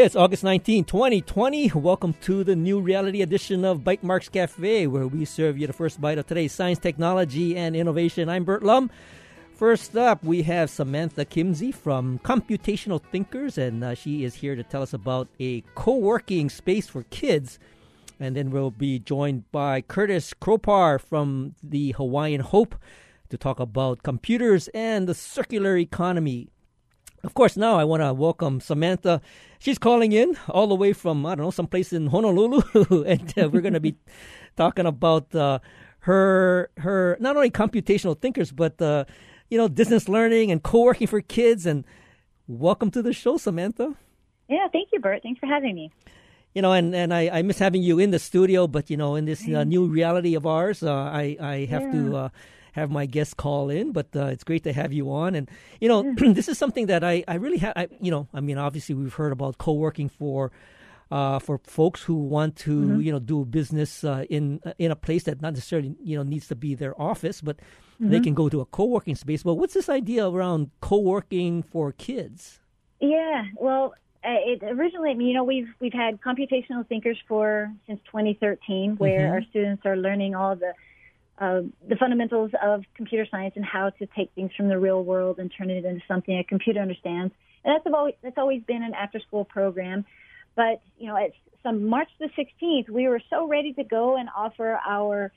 It's August 19, 2020. Welcome to the new reality edition of Bytemarks Cafe, where we serve you the first bite of today's science, technology, and innovation. I'm Burt Lum. First up, we have Samantha Kimsey from Computational Thinkers, and uh, she is here to tell us about a co working space for kids. And then we'll be joined by Curtis Kropar from the Hawaiian Hope to talk about computers and the circular economy. Of course, now I want to welcome Samantha. She's calling in all the way from, I don't know, someplace in Honolulu. and uh, we're going to be talking about uh, her, her, not only computational thinkers, but, uh, you know, distance learning and co working for kids. And welcome to the show, Samantha. Yeah, thank you, Burt. Thanks for having me. You know, and, and I, I miss having you in the studio, but, you know, in this uh, new reality of ours, uh, I, I have yeah. to uh, have my guests call in, but uh, it's great to have you on. And you know, this is something that I I really have. You know, I mean, obviously we've heard about co-working for. Uh, for folks who want to, mm-hmm. you know, do business uh, in uh, in a place that not necessarily, you know, needs to be their office, but mm-hmm. they can go to a co-working space. Well, what's this idea around co-working for kids? Yeah, well, uh, it originally, you know, we've we've had computational thinkers for since 2013, where mm-hmm. our students are learning all the the fundamentals of computer science and how to take things from the real world and turn it into something a computer understands. And that's always that's always been an after school program. But you know, at some March the 16th, we were so ready to go and offer our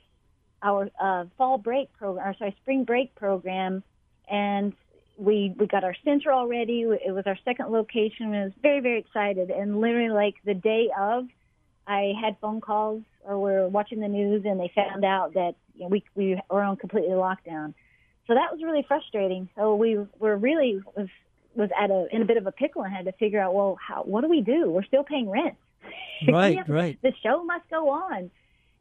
our uh, fall break program, or sorry, spring break program, and we we got our center already. It was our second location. I was very very excited, and literally like the day of, I had phone calls or we're watching the news and they found out that you know, we we were on completely lockdown. So that was really frustrating. So we were really was was at a in a bit of a pickle and had to figure out well how what do we do? We're still paying rent. Right, have, right. The show must go on.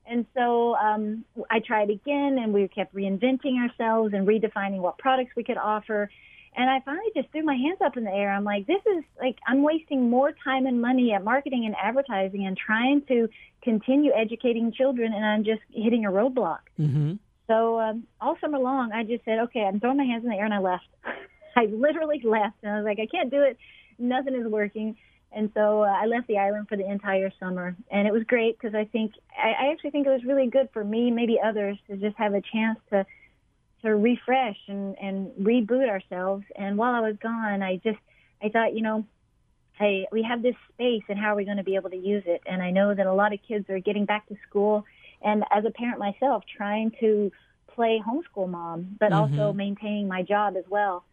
And so um, I tried again, and we kept reinventing ourselves and redefining what products we could offer. And I finally just threw my hands up in the air. I'm like, this is like, I'm wasting more time and money at marketing and advertising and trying to continue educating children, and I'm just hitting a roadblock. Mm-hmm. So um, all summer long, I just said, okay, I'm throwing my hands in the air, and I left. I literally left, and I was like, I can't do it. Nothing is working. And so uh, I left the island for the entire summer, and it was great because I think I, I actually think it was really good for me, maybe others, to just have a chance to to refresh and and reboot ourselves. And while I was gone, I just I thought, you know, hey, we have this space, and how are we going to be able to use it? And I know that a lot of kids are getting back to school, and as a parent myself, trying to play homeschool mom, but mm-hmm. also maintaining my job as well.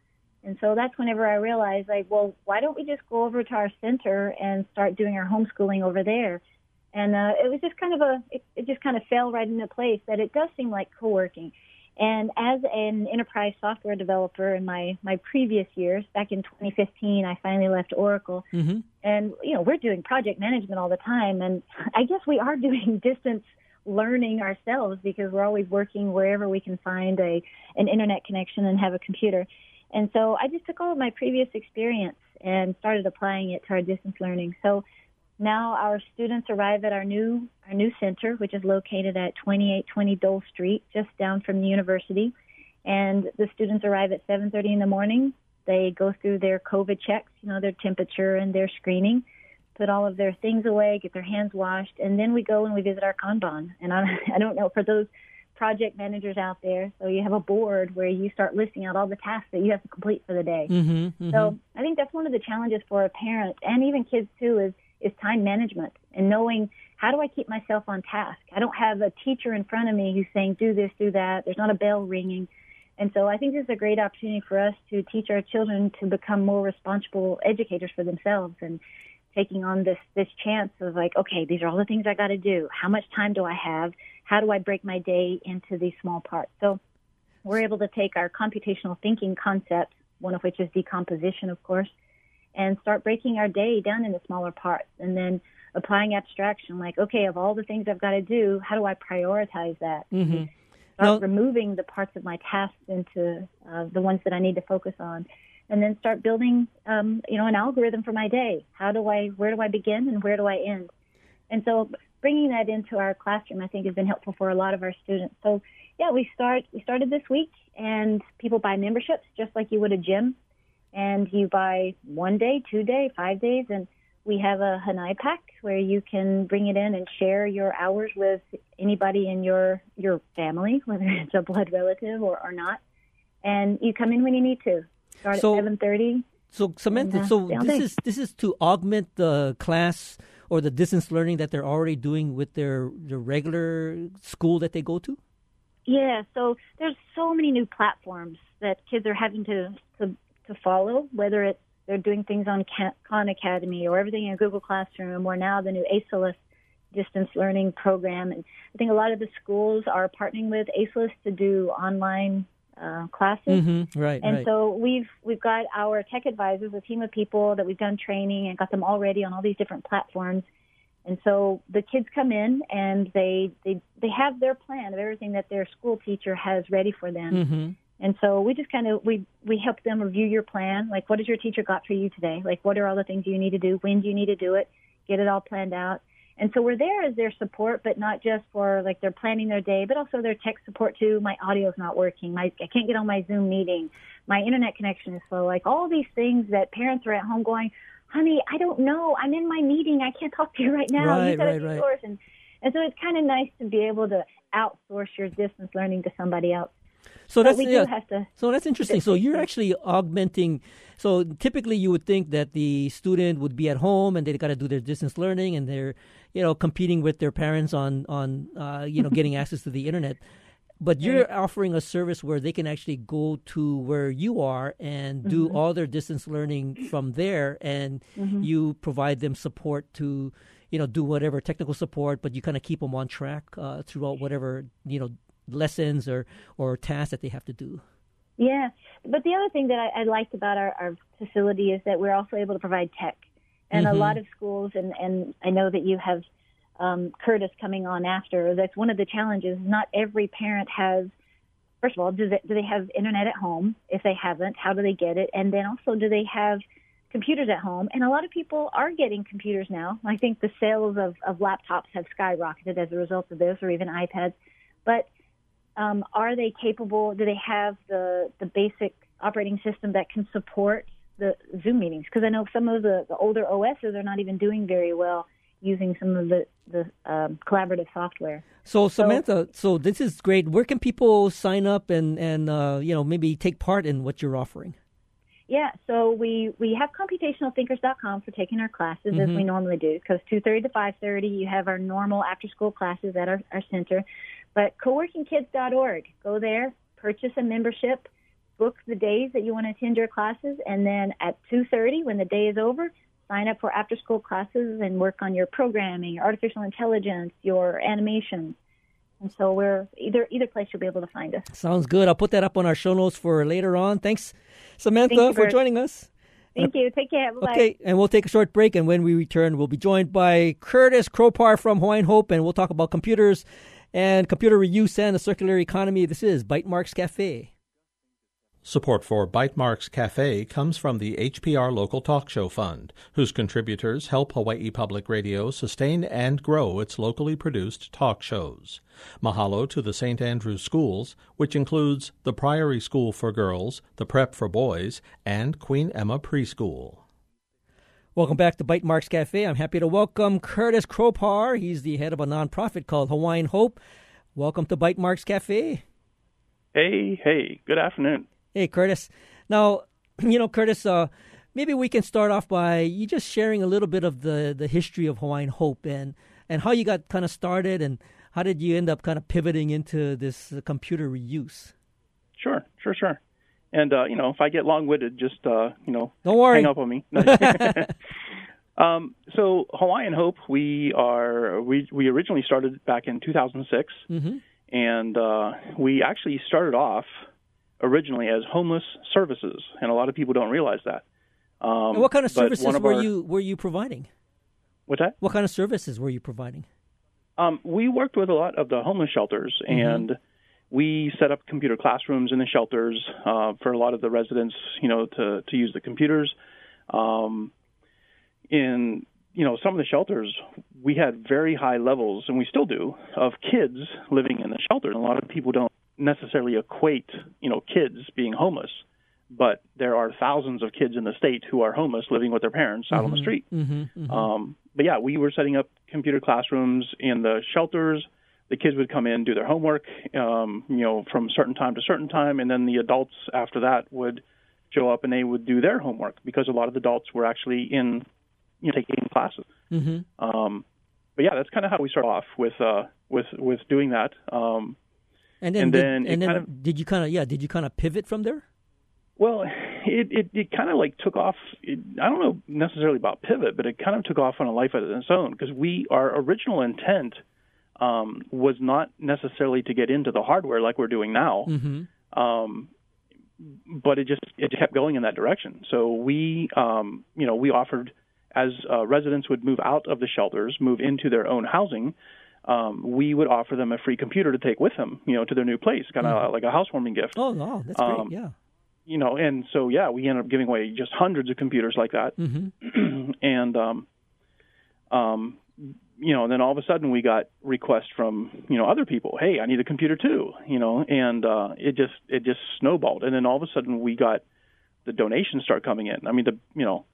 And so that's whenever I realized, like, well, why don't we just go over to our center and start doing our homeschooling over there? And uh, it was just kind of a, it, it just kind of fell right into place that it does seem like co-working. And as an enterprise software developer in my, my previous years, back in 2015, I finally left Oracle. Mm-hmm. And, you know, we're doing project management all the time. And I guess we are doing distance learning ourselves because we're always working wherever we can find a, an internet connection and have a computer. And so I just took all of my previous experience and started applying it to our distance learning. So now our students arrive at our new our new center, which is located at 2820 Dole Street, just down from the university. And the students arrive at 7:30 in the morning. They go through their COVID checks, you know, their temperature and their screening, put all of their things away, get their hands washed, and then we go and we visit our Kanban. And I, I don't know for those project managers out there. So you have a board where you start listing out all the tasks that you have to complete for the day. Mm-hmm, mm-hmm. So I think that's one of the challenges for a parent and even kids too is is time management and knowing how do I keep myself on task. I don't have a teacher in front of me who's saying do this, do that. There's not a bell ringing. And so I think this is a great opportunity for us to teach our children to become more responsible educators for themselves and taking on this this chance of like, okay, these are all the things I got to do. How much time do I have? How do I break my day into these small parts? So we're able to take our computational thinking concepts, one of which is decomposition, of course, and start breaking our day down into smaller parts, and then applying abstraction. Like, okay, of all the things I've got to do, how do I prioritize that? Mm-hmm. Start removing the parts of my tasks into uh, the ones that I need to focus on and then start building, um, you know, an algorithm for my day. How do I, where do I begin and where do I end? And so bringing that into our classroom, I think, has been helpful for a lot of our students. So yeah, we start, we started this week, and people buy memberships just like you would a gym, and you buy one day, two day, five days, and we have a Hanai pack where you can bring it in and share your hours with anybody in your your family, whether it's a blood relative or, or not. And you come in when you need to. Start So- at seven thirty. So Samantha, And, uh, so this is this is to augment the class or the distance learning that they're already doing with their their regular school that they go to. Yeah, so there's so many new platforms that kids are having to to, follow, whether it's they're doing things on Khan Academy or everything in Google Classroom or now the new Acellus distance learning program. And I think a lot of the schools are partnering with Acellus to do online uh, classes. Mm-hmm. Right, And right. so we've we've got our tech advisors, a team of people that we've done training and got them all ready on all these different platforms. And so the kids come in and they they they have their plan of everything that their school teacher has ready for them. mm-hmm. And so we just kind of we we help them review your plan. Like, what has your teacher got for you today? Like, what are all the things you need to do? When do you need to do it? Get it all planned out. And so we're there as their support, but not just for like they're planning their day, but also their tech support too. My audio's not working. My I can't get on my Zoom meeting. My internet connection is slow. Like all these things that parents are at home going, "Honey, I don't know. I'm in my meeting. I can't talk to you right now. Right, you gotta right, right. yours." And and so it's kind of nice to be able to outsource your distance learning to somebody else. So But that's yeah, have to So that's interesting. So you're actually augmenting. So typically, you would think that the student would be at home and they've got to do their distance learning, and they're, you know, competing with their parents on on uh, you know getting access to the internet. But you're offering a service where they can actually go to where you are and do all their distance learning from there, and you provide them support to, you know, do whatever technical support, but you kind of keep them on track uh, throughout whatever you know lessons or or tasks that they have to do. Yeah, but the other thing that I, I liked about our, our facility is that we're also able to provide tech, and a Mhm. lot of schools, and and I know that you have um, Curtis coming on after. That's one of the challenges. Not every parent has. First of all, do they do they have internet at home? If they haven't, how do they get it? And then also, do they have computers at home? And a lot of people are getting computers now. I think the sales of, of laptops have skyrocketed as a result of this, or even iPads. But um, are they capable? Do they have the the basic operating system that can support the Zoom meetings? Because I know some of the, the older OSs are not even doing very well using some of the the um, collaborative software. So Samantha, so this is great. Where can people sign up and and uh, you know maybe take part in what you're offering? Yeah, so we we have computationalthinkers.com for taking our classes as Mhm. we normally do. Because 2:30 to 5:30, you have our normal after school classes at our, our center. But coworkingkids.org, go there, purchase a membership, book the days that you want to attend your classes, and then at 2:30, when the day is over, sign up for after school classes and work on your programming, your artificial intelligence, your animation. And so we're either either place you'll be able to find us. Sounds good. I'll put that up on our show notes for later on. Thanks, Samantha, Thank you, for joining us. Thank you. Take care. Bye. Okay, and we'll take a short break, and when we return, we'll be joined by Curtis Kropar from Hawaiian Hope, and we'll talk about computers and computer reuse and the circular economy. This is Bytemarks Cafe. Support for Bytemarks Cafe comes from the HPR Local Talk Show Fund, whose contributors help Hawaii Public Radio sustain and grow its locally produced talk shows. Mahalo to the St. Andrew Schools, which includes the Priory School for Girls, the Prep for Boys, and Queen Emma Preschool. Welcome back to Bytemarks Cafe. I'm happy to welcome Curtis Kropar. He's the head of a nonprofit called Hawaiian Hope. Welcome to Bytemarks Cafe. Hey, hey, good afternoon. Hey, Curtis. Now, you know, Curtis, uh, maybe we can start off by you just sharing a little bit of the, the history of Hawaiian Hope and, and how you got kind of started and how did you end up kind of pivoting into this computer reuse? Sure, sure, sure. And uh, you know, if I get long-winded, just uh, you know, Don't worry. hang up on me. um, so Hawaiian Hope, we are we we originally started back in 2006, hmm and uh, we actually started off originally as homeless services, and a lot of people don't realize that. Um, And what kind of services of were our- you were you providing? What's that? What kind of services were you providing? Um, we worked with a lot of the homeless shelters, and we set up computer classrooms in the shelters uh, for a lot of the residents, you know, to to use the computers. Um, in you know some of the shelters, we had very high levels, and we still do, of kids living in the shelter. And a lot of people don't necessarily equate, you know, kids being homeless. but there are thousands of kids in the state who are homeless living with their parents out on the street. Mm-hmm, Um, but yeah, we were setting up computer classrooms in the shelters. The kids would come in, do their homework, um, you know, from certain time to certain time, and then the adults after that would show up and they would do their homework because a lot of the adults were actually in, you know, taking classes. mm-hmm. Um, but yeah, that's kind of how we start off with uh, with with doing that. Um, And then, And did, then and then of- did you kind of yeah? Did you kind of pivot from there? Well, it it, it kind of like took off. It, I don't know necessarily about pivot, but it kind of took off on a life of its own because we our original intent um, was not necessarily to get into the hardware like we're doing now, Mm-hmm. um, but it just it kept going in that direction. So we um, you know we offered as uh, residents would move out of the shelters, move into their own housing. Um, we would offer them a free computer to take with them, you know, to their new place, kind of like a housewarming gift Oh no, that's great. Um, yeah. you know, and so yeah, we ended up giving away just hundreds of computers like that, Mm-hmm. and um, um, you know, and then all of a sudden we got requests from you know other people. Hey, I need a computer too, you know, and uh, it just it just snowballed, and then all of a sudden we got the donations start coming in. I mean, the you know,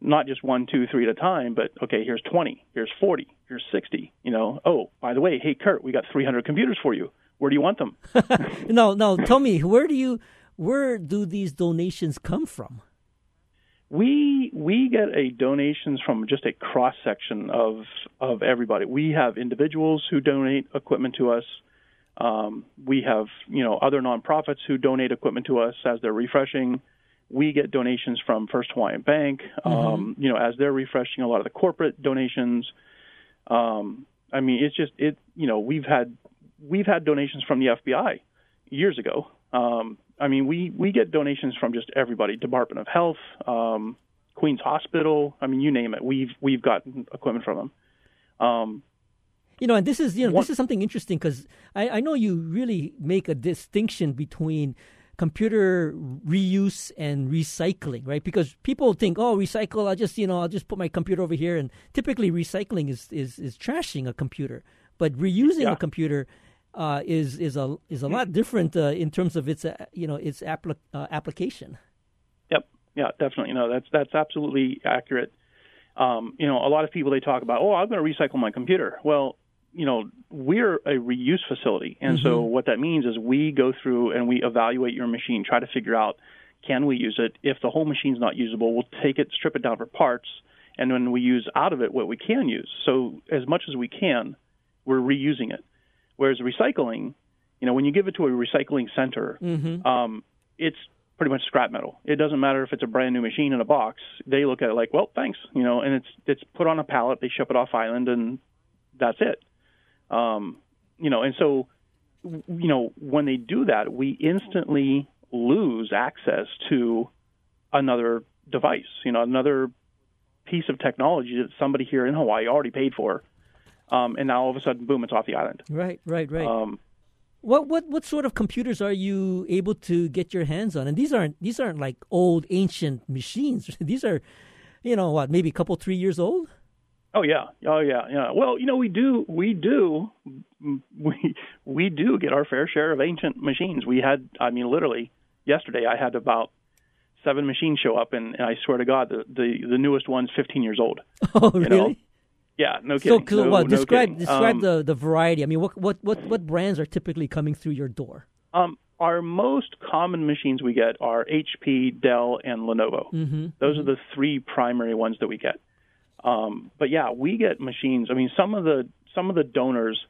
not just one, two, three at a time, but okay, here's twenty, here's forty, here's sixty. You know, oh by the way, hey Kurt, we got three hundred computers for you. Where do you want them? No, no. Tell me, where do you, where do these donations come from? We we get a donations from just a cross section of of everybody. We have individuals who donate equipment to us. Um, we have you know other nonprofits who donate equipment to us as they're refreshing. We get donations from First Hawaiian Bank. Um, you know as they're refreshing a lot of the corporate donations. Um, I mean it's just it you know we've had we've had donations from the FBI years ago. Um, I mean, we we get donations from just everybody, Department of Health, um, Queens Hospital. I mean, you name it. We've we've gotten equipment from them. Um, You know, and this is you know What- this is something interesting because I, I know you really make a distinction between computer reuse and recycling, right? Because people think, oh, recycle. I'll just you know I'll just put my computer over here, and typically recycling is is, is trashing a computer, but reusing Yeah. a computer. Uh, is is a is a lot different uh, in terms of its uh, you know its uh, application. Yep. Yeah, definitely. No, that's that's absolutely accurate. Um, you know, a lot of people they talk about, oh, I'm going to recycle my computer. Well, you know, we're a reuse facility, and so what that means is we go through and we evaluate your machine, try to figure out can we use it. If the whole machine's not usable, we'll take it, strip it down for parts, and then we use out of it what we can use. So as much as we can, we're reusing it. Whereas recycling, you know, when you give it to a recycling center, um, it's pretty much scrap metal. It doesn't matter if it's a brand new machine in a box. They look at it like, well, thanks, you know, and it's it's put on a pallet. They ship it off island, and that's it. Um, you know, and so, you know, when they do that, we instantly lose access to another device. You know, another piece of technology that somebody here in Hawaii already paid for. Um, and now all of a sudden, boom, it's off the island. Right, right, right. Um, What what what sort of computers are you able to get your hands on? And these aren't these aren't like old ancient machines. these are, you know, what maybe a couple three years old. Oh yeah, oh yeah, yeah. Well, you know, we do, we do, we we do get our fair share of ancient machines. We had, I mean, literally yesterday, I had about seven machines show up, and, and I swear to God, the, the the newest one's 15 years old. Oh, You really? know, Yeah, no so, kidding. so no, well, no describe kidding. describe Um, the, the variety. I mean, what what what what brands are typically coming through your door? Um, our most common machines we get are HP, Dell, and Lenovo. Mm-hmm. Those are the three primary ones that we get. Um, but yeah, we get machines. I mean, some of the some of the donors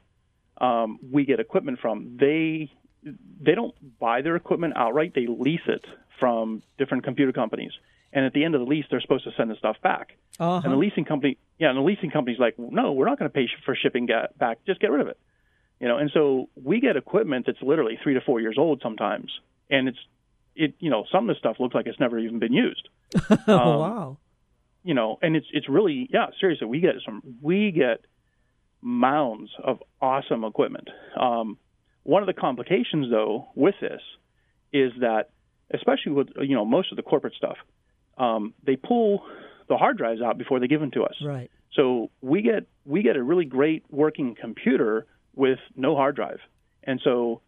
um, we get equipment from. They they don't buy their equipment outright. They lease it from different computer companies. And at the end of the lease, they're supposed to send the stuff back. Uh-huh. And the leasing company, yeah, and the leasing company's like, no, we're not going to pay for shipping back. Just get rid of it. You know, and so we get equipment that's literally three to four years old sometimes, and it's it. You know, some of the stuff looks like it's never even been used. oh um, wow. You know, and it's it's really yeah, seriously, we get some we get mounds of awesome equipment. Um, one of the complications though with this is that, especially with you know most of the corporate stuff, um, they pull the hard drives out before they give them to us. Right. So we get we get a really great working computer with no hard drive, and so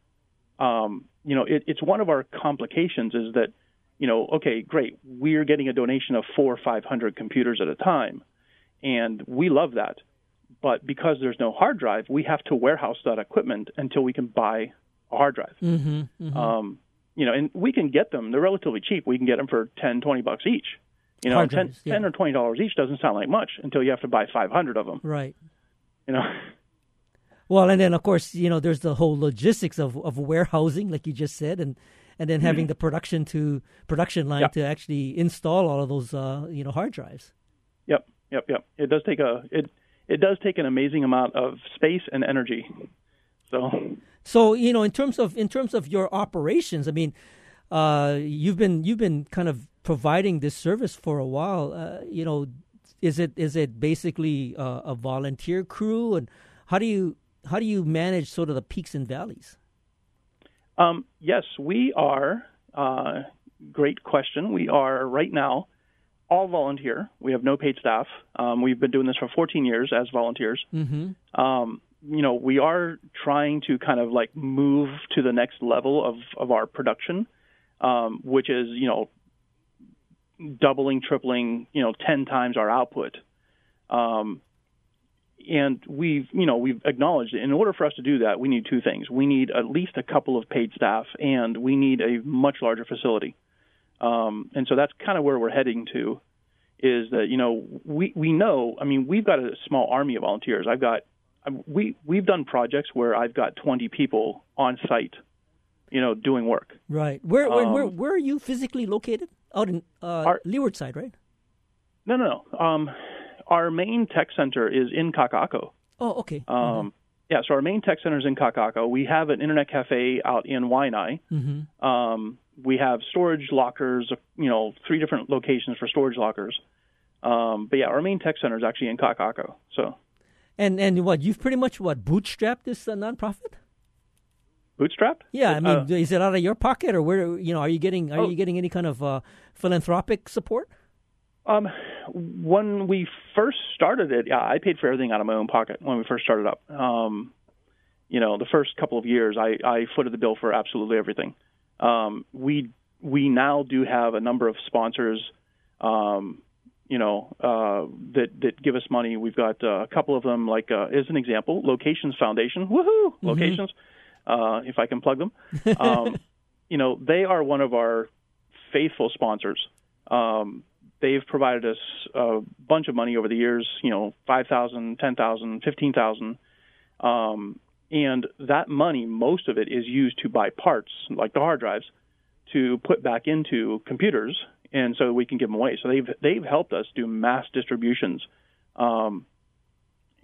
um, you know it, it's one of our complications is that you know, okay, great, we're getting a donation of four or five hundred computers at a time, and we love that. But because there's no hard drive, we have to warehouse that equipment until we can buy a hard drive. Mm-hmm, mm-hmm. Um, you know, and we can get them. They're relatively cheap. We can get them for ten, twenty bucks each. You know, Hard 10, drives, yeah. 10 or twenty dollars each doesn't sound like much until you have to buy five hundred of them. Right. You know, Well, and then of course, you know, there's the whole logistics of, of warehousing, like you just said, and and then having the production to production line Mm-hmm. To actually install all of those, uh, you know, hard drives. Yep, yep, yep. It does take a it it does take an amazing amount of space and energy. So So you know, in terms of in terms of your operations, I mean, uh, you've been you've been kind of providing this service for a while. Uh, you know, is it is it basically uh, a volunteer crew, and how do you how do you manage sort of the peaks and valleys? um, yes, we are. Uh, great question. We are right now all volunteer. We have no paid staff. Um, we've been doing this for 14 years as volunteers. Mm-hmm. um, you know, we are trying to kind of like move to the next level of, of our production, um, which is, you know, doubling, tripling, you know, 10 times our output. Um, and we've, you know, we've acknowledged that in order for us to do that, we need two things. We need at least a couple of paid staff, and we need a much larger facility. Um, and so that's kind of where we're heading to is that you know we we know I mean we've got a small army of volunteers. I've got we we've done projects where I've got 20 people on site, you know, doing work. Right. Where where, where Um, where are you physically located? Out in uh, Our- Leeward side, right? No, no, no. Um, our main tech center is in Kakaako. Oh, okay. Um, Yeah, so our main tech center is in Kakaako. We have an internet cafe out in Waianae. mm-hmm. Um, we have storage lockers, you know, three different locations for storage lockers. Um, but yeah, our main tech center is actually in Kakaako. So And and what you've pretty much what bootstrapped this uh, nonprofit? bootstrapped? Yeah, I mean, Uh, is it out of your pocket or where? You know, are you getting are Oh. you getting any kind of uh, philanthropic support? Um, when we first started it, yeah, I paid for everything out of my own pocket when we first started up. Um, you know, the first couple of years, I, I footed the bill for absolutely everything. Um, we we now do have a number of sponsors, um, you know, uh, that that give us money. We've got uh, a couple of them, like uh, as an example, Locations Foundation. Woohoo! Locations. Uh, if I can plug them, um, you know, they are one of our faithful sponsors. Um, they've provided us a bunch of money over the years, you know, 5,000, 10,000, 15,000. Um, and that money, most of it is used to buy parts, like the hard drives, to put back into computers, and so we can give them away. So they've they've helped us do mass distributions, um,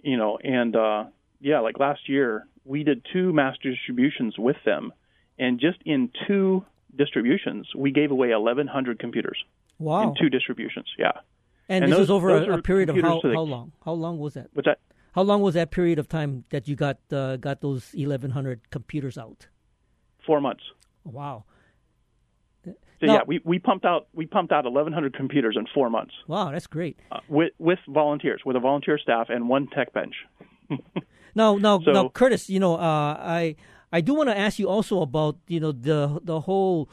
you know, and uh, yeah, like last year we did two mass distributions with them, and just in two distributions we gave away 1,100 computers Wow! in two distributions. Yeah. and, and this those- was over a, a period of how, how long? How long was that? What's that? How long was that period of time that you got uh, got those eleven hundred computers out? Four months. Wow! So Now- yeah, we, we pumped out we pumped out 1,100 computers in four months Wow, that's great. uh, with with volunteers, with a volunteer staff and one tech bench. Now, now, So- now, Curtis, you know, uh, I I do want to ask you also about you know the the whole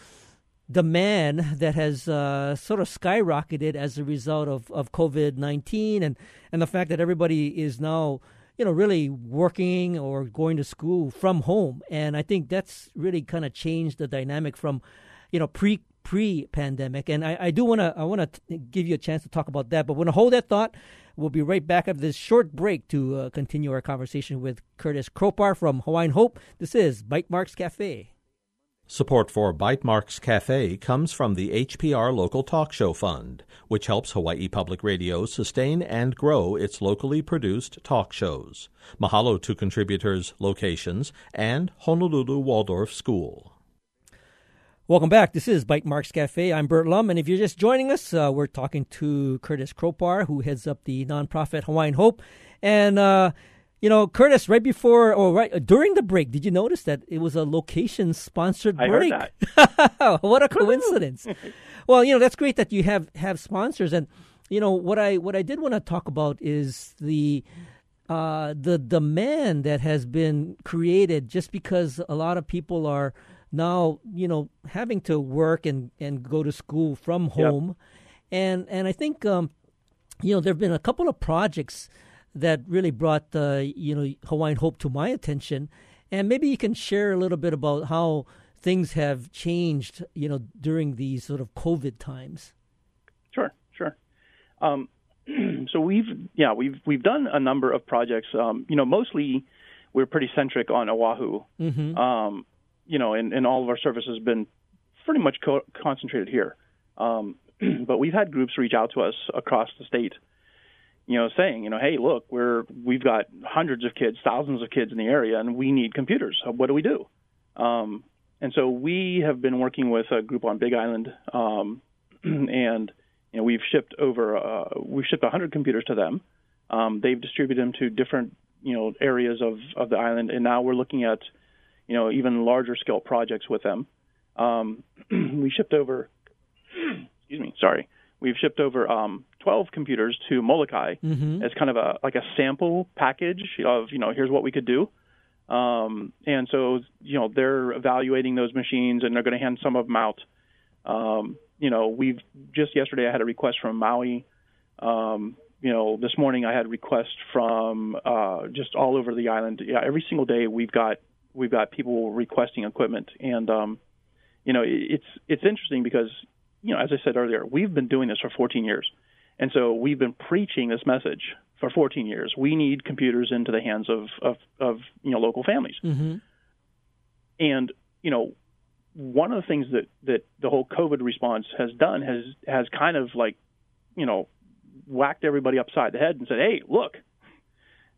demand that has uh, sort of skyrocketed as a result of of COVID nineteen and and the fact that everybody is now you know really working or going to school from home, and I think that's really kind of changed the dynamic from you know pre pre pandemic. And I, I do want to I want to give you a chance to talk about that, but we're to hold that thought. We'll be right back after this short break to uh, continue our conversation with Curtis Kropar from Hawaiian Hope. This is Bytemarks Cafe. Support for Bytemarks Cafe comes from the HPR Local Talk Show Fund, which helps Hawaii Public Radio sustain and grow its locally produced talk shows. Mahalo to contributors, locations, and Honolulu Waldorf School. Welcome back. This is Bytemarks Cafe. I'm Burt Lum, and if you're just joining us, uh, we're talking to Curtis Kropar, who heads up the nonprofit Hawaiian Hope. And uh, you know, Curtis, right before or right uh, during the break, did you notice that it was a location-sponsored I heard break? that. what a coincidence! well, you know, that's great that you have have sponsors, and you know what I what I did want to talk about is the uh, the demand that has been created just because a lot of people are now you know having to work and and go to school from home, yep. and and I think um, you know there have been a couple of projects that really brought uh, you know Hawaiian Hope to my attention, and maybe you can share a little bit about how things have changed, you know, during these sort of COVID times. Sure, sure. Um, so we've yeah we've we've done a number of projects. Um, you know, mostly we're pretty centric on Oahu. Mm-hmm. Um, you know, and, and all of our services have been pretty much co- concentrated here. Um, but we've had groups reach out to us across the state, you know, saying, you know, hey, look, we're we've got hundreds of kids, thousands of kids in the area, and we need computers. What do we do? Um, and so we have been working with a group on Big Island, um, and you know, we've shipped over uh, we've shipped 100 computers to them. Um, they've distributed them to different you know areas of, of the island, and now we're looking at you know even larger scale projects with them. Um, we shipped over excuse me, sorry, we've shipped over um, 12 computers to Molokai mm-hmm. as kind of a like a sample package of you know here's what we could do. Um, and so you know they're evaluating those machines and they're going to hand some of them out. Um, you know, we've just yesterday I had a request from Maui. Um, you know, this morning I had requests from uh, just all over the island. Yeah, every single day we've got we've got people requesting equipment, and um, you know, it's it's interesting because you know, as I said earlier, we've been doing this for 14 years, and so we've been preaching this message for 14 years. We need computers into the hands of of, of you know local families, mm-hmm. and you know, one of the things that that the whole COVID response has done has has kind of like, you know, whacked everybody upside the head and said, "Hey, look,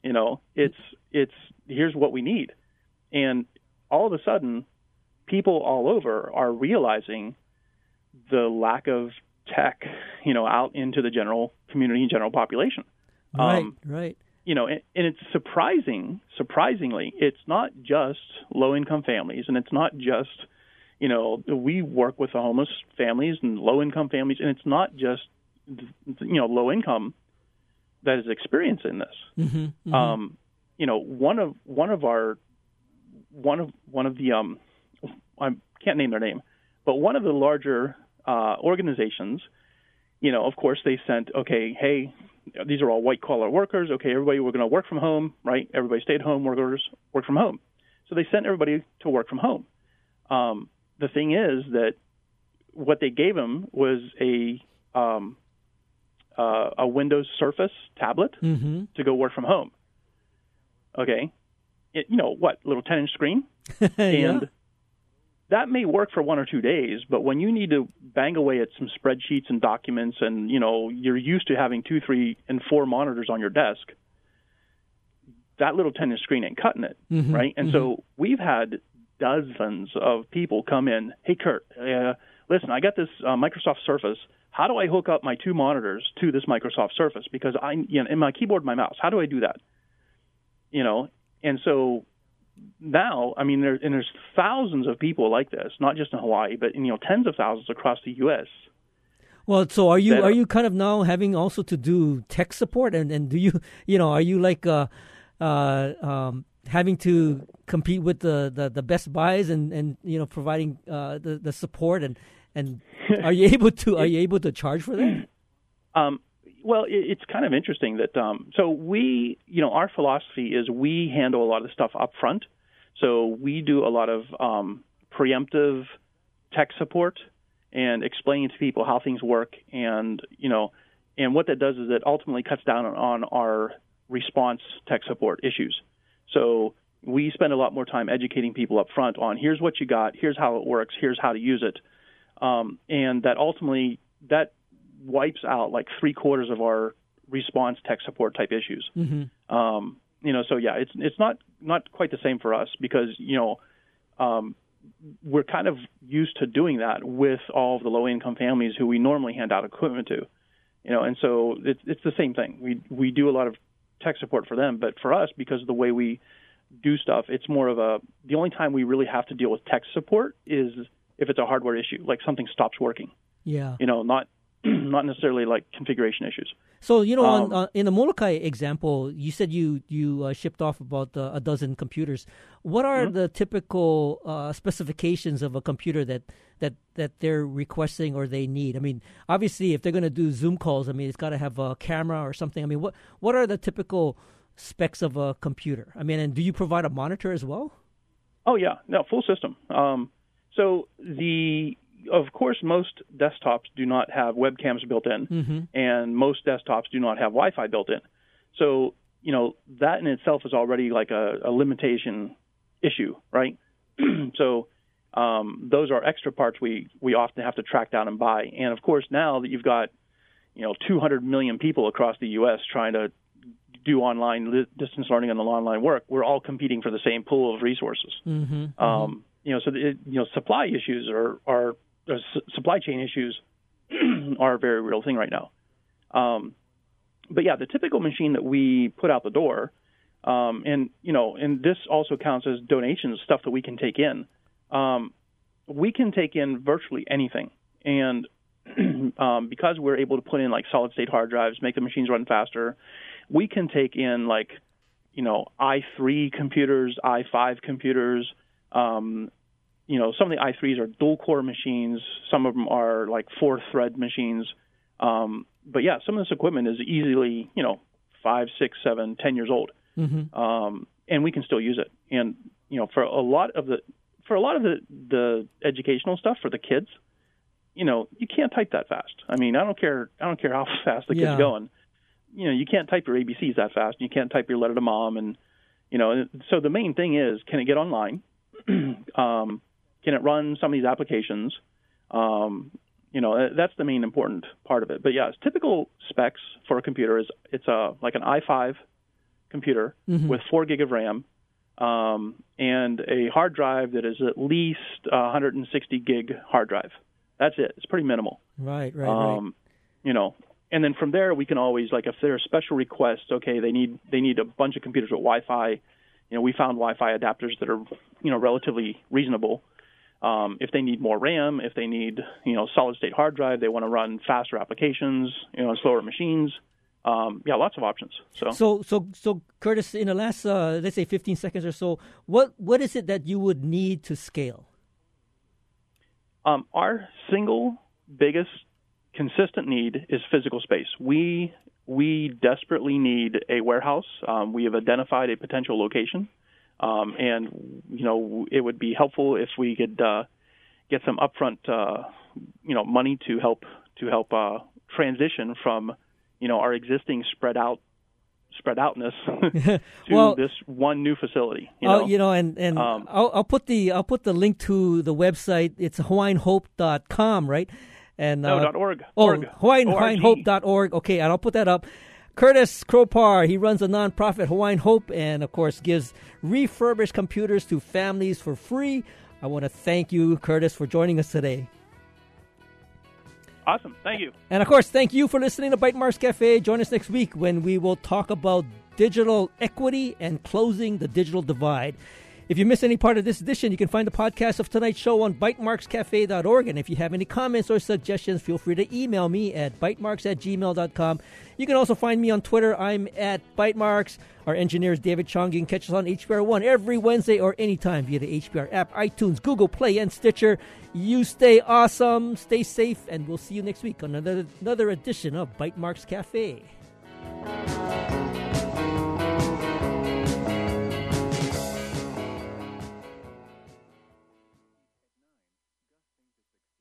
you know, it's it's here's what we need," and all of a sudden, people all over are realizing the lack of tech, you know, out into the general community and general population. Right, um, right. You know, and, and it's surprising. Surprisingly, it's not just low income families, and it's not just you know, we work with the homeless families and low income families, and it's not just you know low income that is experiencing this. Mm-hmm, mm-hmm. Um, you know, one of one of our one of one of the um, I can't name their name, but one of the larger uh, organizations, you know, of course they sent okay, hey, these are all white collar workers. Okay, everybody, we're going to work from home, right? Everybody stay at home, workers work from home. So they sent everybody to work from home. Um, the thing is that what they gave them was a um, uh, a Windows Surface tablet mm-hmm. to go work from home. Okay, you know what? Little ten inch screen, and yeah. that may work for one or two days. But when you need to bang away at some spreadsheets and documents, and you know you're used to having two, three, and four monitors on your desk, that little ten inch screen ain't cutting it, mm-hmm. right? And mm-hmm. so we've had dozens of people come in. Hey, Kurt, uh, listen, I got this uh, Microsoft Surface. How do I hook up my two monitors to this Microsoft Surface? Because I, you know, in my keyboard, and my mouse. How do I do that? You know, and so now, I mean, there and there's thousands of people like this, not just in Hawaii, but you know, tens of thousands across the U.S. Well, so are you are you kind of now having also to do tech support, and and do you you know are you like uh, uh, um, having to compete with the, the, the Best Buys and, and you know providing uh, the the support and and are you able to are you able to charge for that? Um, well, it's kind of interesting that um, so we you know our philosophy is we handle a lot of stuff up front, so we do a lot of um, preemptive tech support and explaining to people how things work. And you know and what that does is it ultimately cuts down on our response tech support issues. So we spend a lot more time educating people up front on here's what you got, here's how it works, here's how to use it, um, and that ultimately that wipes out like three quarters of our response tech support type issues. Mm-hmm. Um, you know, so yeah, it's it's not not quite the same for us because you know um, we're kind of used to doing that with all of the low income families who we normally hand out equipment to. You know, and so it's it's the same thing. We we do a lot of tech support for them. But for us, because of the way we do stuff, it's more of a the only time we really have to deal with tech support is if it's a hardware issue, like something stops working. Yeah. You know, not not necessarily like configuration issues. So you know, Um, on, uh, in the Molokai example, you said you you uh, shipped off about uh, a dozen computers. What are Mhm. the typical uh, specifications of a computer that that that they're requesting or they need? I mean, obviously, if they're going to do Zoom calls, I mean, it's got to have a camera or something. I mean, what what are the typical specs of a computer? I mean, and do you provide a monitor as well? Oh yeah, no, full system. Um, so the of course most desktops do not have webcams built in, Mm-hmm. and most desktops do not have Wi-Fi built in. So you know that in itself is already like a, a limitation issue, right? so um, those are extra parts we we often have to track down and buy. And of course now that you've got you know 200 million people across the U.S. trying to do online li- distance learning and online work, we're all competing for the same pool of resources. Mm-hmm. Um, you know, so the, you know, supply issues are are uh, supply chain issues are a very real thing right now. Um, but yeah, the typical machine that we put out the door, um, and you know, and this also counts as donations, stuff that we can take in. Um, we can take in virtually anything, and um, because we're able to put in like solid state hard drives, make the machines run faster, we can take in like you know i3 computers, i5 computers. Um, you know, some of the i3s are dual core machines. Some of them are like four thread machines. Um, but yeah, some of this equipment is easily you know five, six, seven, ten years old, Mm-hmm. um, and we can still use it. And you know, for a lot of the for a lot of the the educational stuff for the kids, you know, you can't type that fast. I mean, I don't care. I don't care how fast the kid's Yeah. going. You know, you can't type your ABCs that fast. And You can't type your letter to mom, and you know. and So the main thing is, can it get online? um, can it run some of these applications? Um, you know, that's the main important part of it. But yes, typical specs for a computer is it's a like an i5 computer Mhm. with four gig of RAM um, and a hard drive that is at least a 160 gig hard drive. That's it. It's pretty minimal. Right, right, right. Um, you know, and then from there we can always like if there are special requests, okay, they need they need a bunch of computers with Wi-Fi. You know, we found Wi-Fi adapters that are you know relatively reasonable. Um, if they need more RAM, if they need you know solid state hard drive, they want to run faster applications, you know, slower machines. Um, yeah, lots of options. So, So, so, so, Curtis, in the last, uh, let's say, fifteen seconds or so, what what is it that you would need to scale? Um, our single biggest consistent need is physical space. We we desperately need a warehouse. Um, we have identified a potential location, um, and you know it would be helpful if we could uh, get some upfront uh, you know money to help to help uh, transition from you know our existing spread out spread outness to Well- this one new facility. You oh, know? you know, and and Um, I'll, I'll put the I'll put the link to the website. It's HawaiianHope.com, right? And no, uh, dot org. Oh, org. Hawaiian, ORG. HawaiianHope.org. Okay, and I'll put that up. Curtis Kropar, he runs a nonprofit, Hawaiian Hope, and of course gives refurbished computers to families for free. I want to thank you, Curtis, for joining us today. Awesome. Thank you. And of course, thank you for listening to Bytemarks Cafe. Join us next week when we will talk about digital equity and closing the digital divide. If you miss any part of this edition, you can find the podcast of tonight's show on bytemarkscafe.org. And if you have any comments or suggestions, feel free to email me at bytemarks at gmail.com. You can also find me on Twitter. I'm at bytemarks. Our engineer is David Chong. You can catch us on HPR One every Wednesday or anytime via the HPR app, iTunes, Google Play, and Stitcher. You stay awesome, stay safe, and we'll see you next week on another, another edition of Bytemarks Cafe.